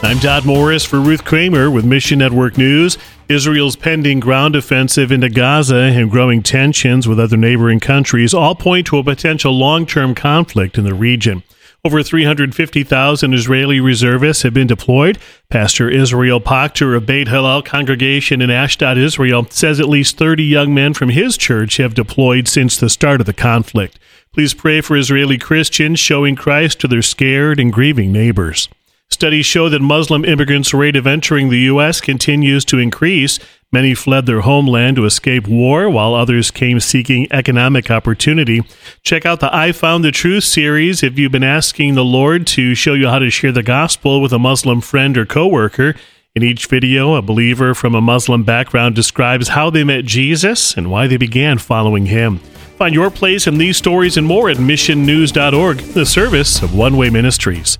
I'm Todd Morris for Ruth Kramer with Mission Network News. Israel's pending ground offensive into Gaza and growing tensions with other neighboring countries all point to a potential long term conflict in the region. Over 350,000 Israeli reservists have been deployed. Pastor Israel Pochtar of Beit Hallel congregation in Ashdod, Israel, says at least 30 young men from his church have deployed since the start of the conflict. Please pray for Israeli Christians showing Christ to their scared and grieving neighbors. Studies show that Muslim immigrants' rate of entering the U.S. continues to increase. Many fled their homeland to escape war, while others came seeking economic opportunity. Check out the I Found the Truth series if you've been asking the Lord to show you how to share the gospel with a Muslim friend or coworker. In each video, a believer from a Muslim background describes how they met Jesus and why they began following him. Find your place in these stories and more at missionnews.org, the service of One Way Ministries.